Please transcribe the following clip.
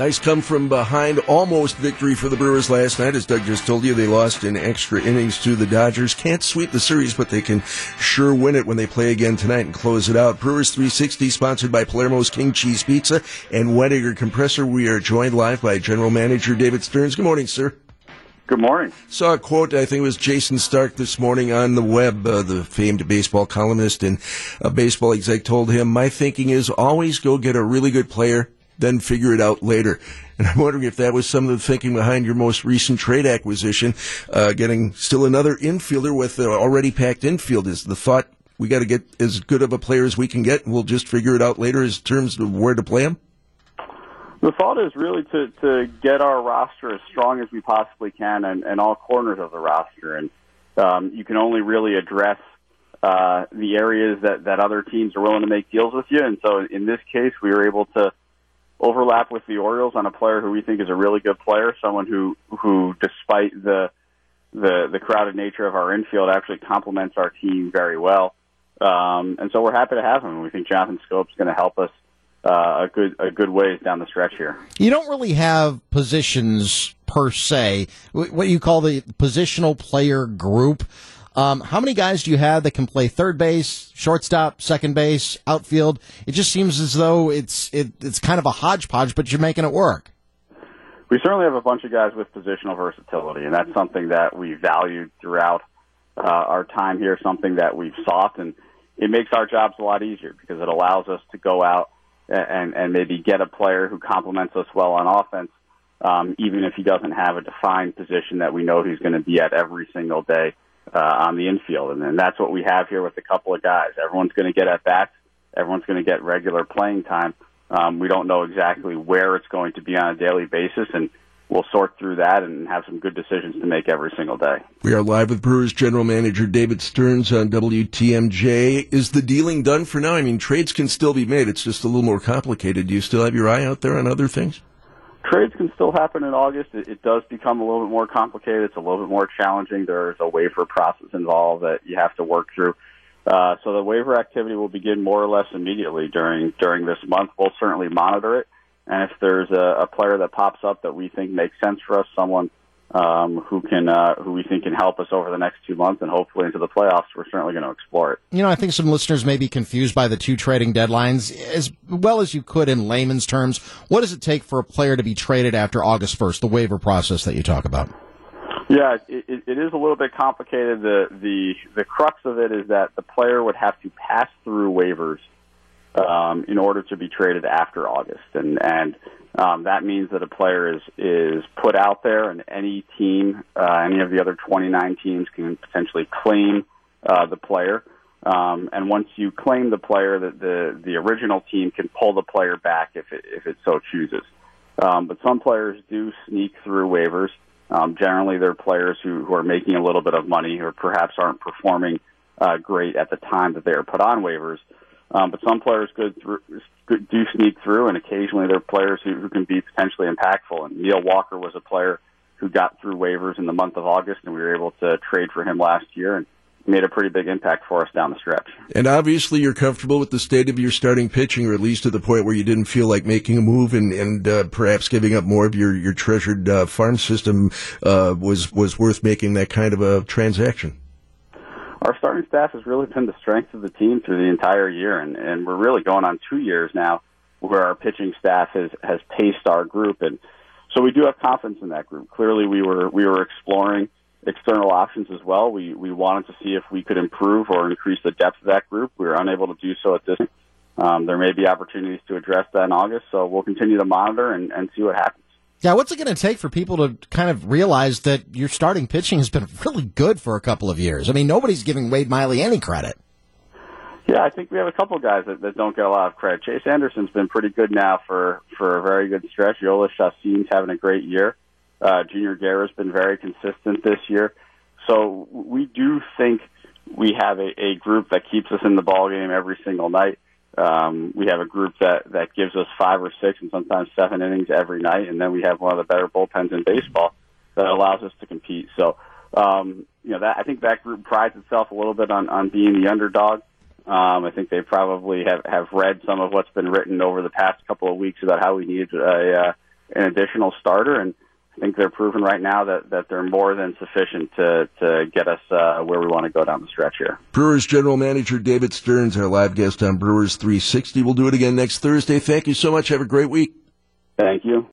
Nice come from behind, almost victory for the Brewers last night. As Doug just told you, they lost in extra innings to the Dodgers. Can't sweep the series, but they can sure win it when they play again tonight and close it out. Brewers 360, sponsored by Palermo's King Cheese Pizza and Wettinger Compressor. We are joined live by General Manager David Stearns. Good morning, sir. Good morning. Saw a quote, I think it was Jayson Stark this morning on the web, uh, the famed baseball columnist and a baseball exec told him, My thinking is always go get a really good player then figure it out later. And I'm wondering if that was some of the thinking behind your most recent trade acquisition, uh, getting still another infielder with the already packed infield. Is the thought we got to get as good of a player as we can get, and we'll just figure it out later in terms of where to play him? The thought is really to, to get our roster as strong as we possibly can and, and all corners of the roster. And um, you can only really address uh, the areas that, that other teams are willing to make deals with you. And so in this case, we were able to with the Orioles on a player who we think is a really good player, someone who who despite the the the crowded nature of our infield actually complements our team very well. Um, and so we're happy to have him. We think Jonathan Schoop's going to help us uh, a good a good ways down the stretch here. You don't really have positions per se. What you call the positional player group. Um, how many guys do you have that can play third base, shortstop, second base, outfield? It just seems as though it's it, it's kind of a hodgepodge, but you're making it work. We certainly have a bunch of guys with positional versatility, and that's something that we valued throughout uh, our time here. Something that we've sought, and it makes our jobs a lot easier because it allows us to go out and and maybe get a player who complements us well on offense, um, even if he doesn't have a defined position that we know he's going to be at every single day uh, on the infield, and, and that's what we have here with a couple of guys. Everyone's going to get at bats. Everyone's going to get regular playing time. Um, we don't know exactly where it's going to be on a daily basis, and we'll sort through that and have some good decisions to make every single day. We are live with Brewers general manager David Stearns on WTMJ. Is the dealing done for now? I mean, trades can still be made. It's just a little more complicated. Do you still have your eye out there on other things? Trades can still happen in August. It, it does become a little bit more complicated. It's a little bit more challenging. There's a waiver process involved that you have to work through. Uh, so the waiver activity will begin more or less immediately during during this month. We'll certainly monitor it, and if there's a, a player that pops up that we think makes sense for us, someone um, who can uh, who we think can help us over the next two months and hopefully into the playoffs. We're certainly going to explore it. You know, I think some listeners may be confused by the two trading deadlines. As well as you could in layman's terms, what does it take for a player to be traded after August first? The waiver process that you talk about. Yeah, it, it, it is a little bit complicated. The the the crux of it is that the player would have to pass through waivers um, in order to be traded after August, and and um, that means that a player is is put out there, and any team, uh, any of the other 29 teams, can potentially claim uh, the player. Um, and once you claim the player, the, the the original team can pull the player back if it if it so chooses. Um, but some players do sneak through waivers. Um, generally, they're players who, who are making a little bit of money or perhaps aren't performing uh, great at the time that they are put on waivers. Um, but some players good through, do sneak through, and occasionally there are players who, who can be potentially impactful. And Neil Walker was a player who got through waivers in the month of August, and we were able to trade for him last year and made a pretty big impact for us down the stretch. And obviously, you're comfortable with the state of your starting pitching, or at least to the point where you didn't feel like making a move and, and uh, perhaps giving up more of your your treasured uh, farm system uh, was was worth making that kind of a transaction our starting staff has really been the strength of the team through the entire year, and, and we're really going on two years now where our pitching staff has has paced our group, and so we do have confidence in that group. Clearly, we were we were exploring external options as well. We we wanted to see if we could improve or increase the depth of that group. We were unable to do so at this. Um, there may be opportunities to address that in August, so we'll continue to monitor and, and see what happens. Yeah, what's it going to take for people to kind of realize that your starting pitching has been really good for a couple of years? I mean, nobody's giving Wade Miley any credit. Yeah, I think we have a couple guys that, that don't get a lot of credit. Chase Anderson's been pretty good now for for a very good stretch. Jhoulys Chacín's having a great year. Uh, Junior Guerra's been very consistent this year. So we do think we have a, a group that keeps us in the ball game every single night. Um, we have a group that that gives us five or six and sometimes seven innings every night, and then we have one of the better bullpens in baseball that allows us to compete. So, um, you know, that I think that group prides itself a little bit on on being the underdog. Um, I think they probably have have read some of what's been written over the past couple of weeks about how we need a uh, an additional starter, and I think they're proven right now that, that they're more than sufficient to, to get us uh, where we want to go down the stretch here. Brewers General Manager David Stearns, our live guest on Brewers 360. We'll do it again next Thursday. Thank you so much. Have a great week. Thank you.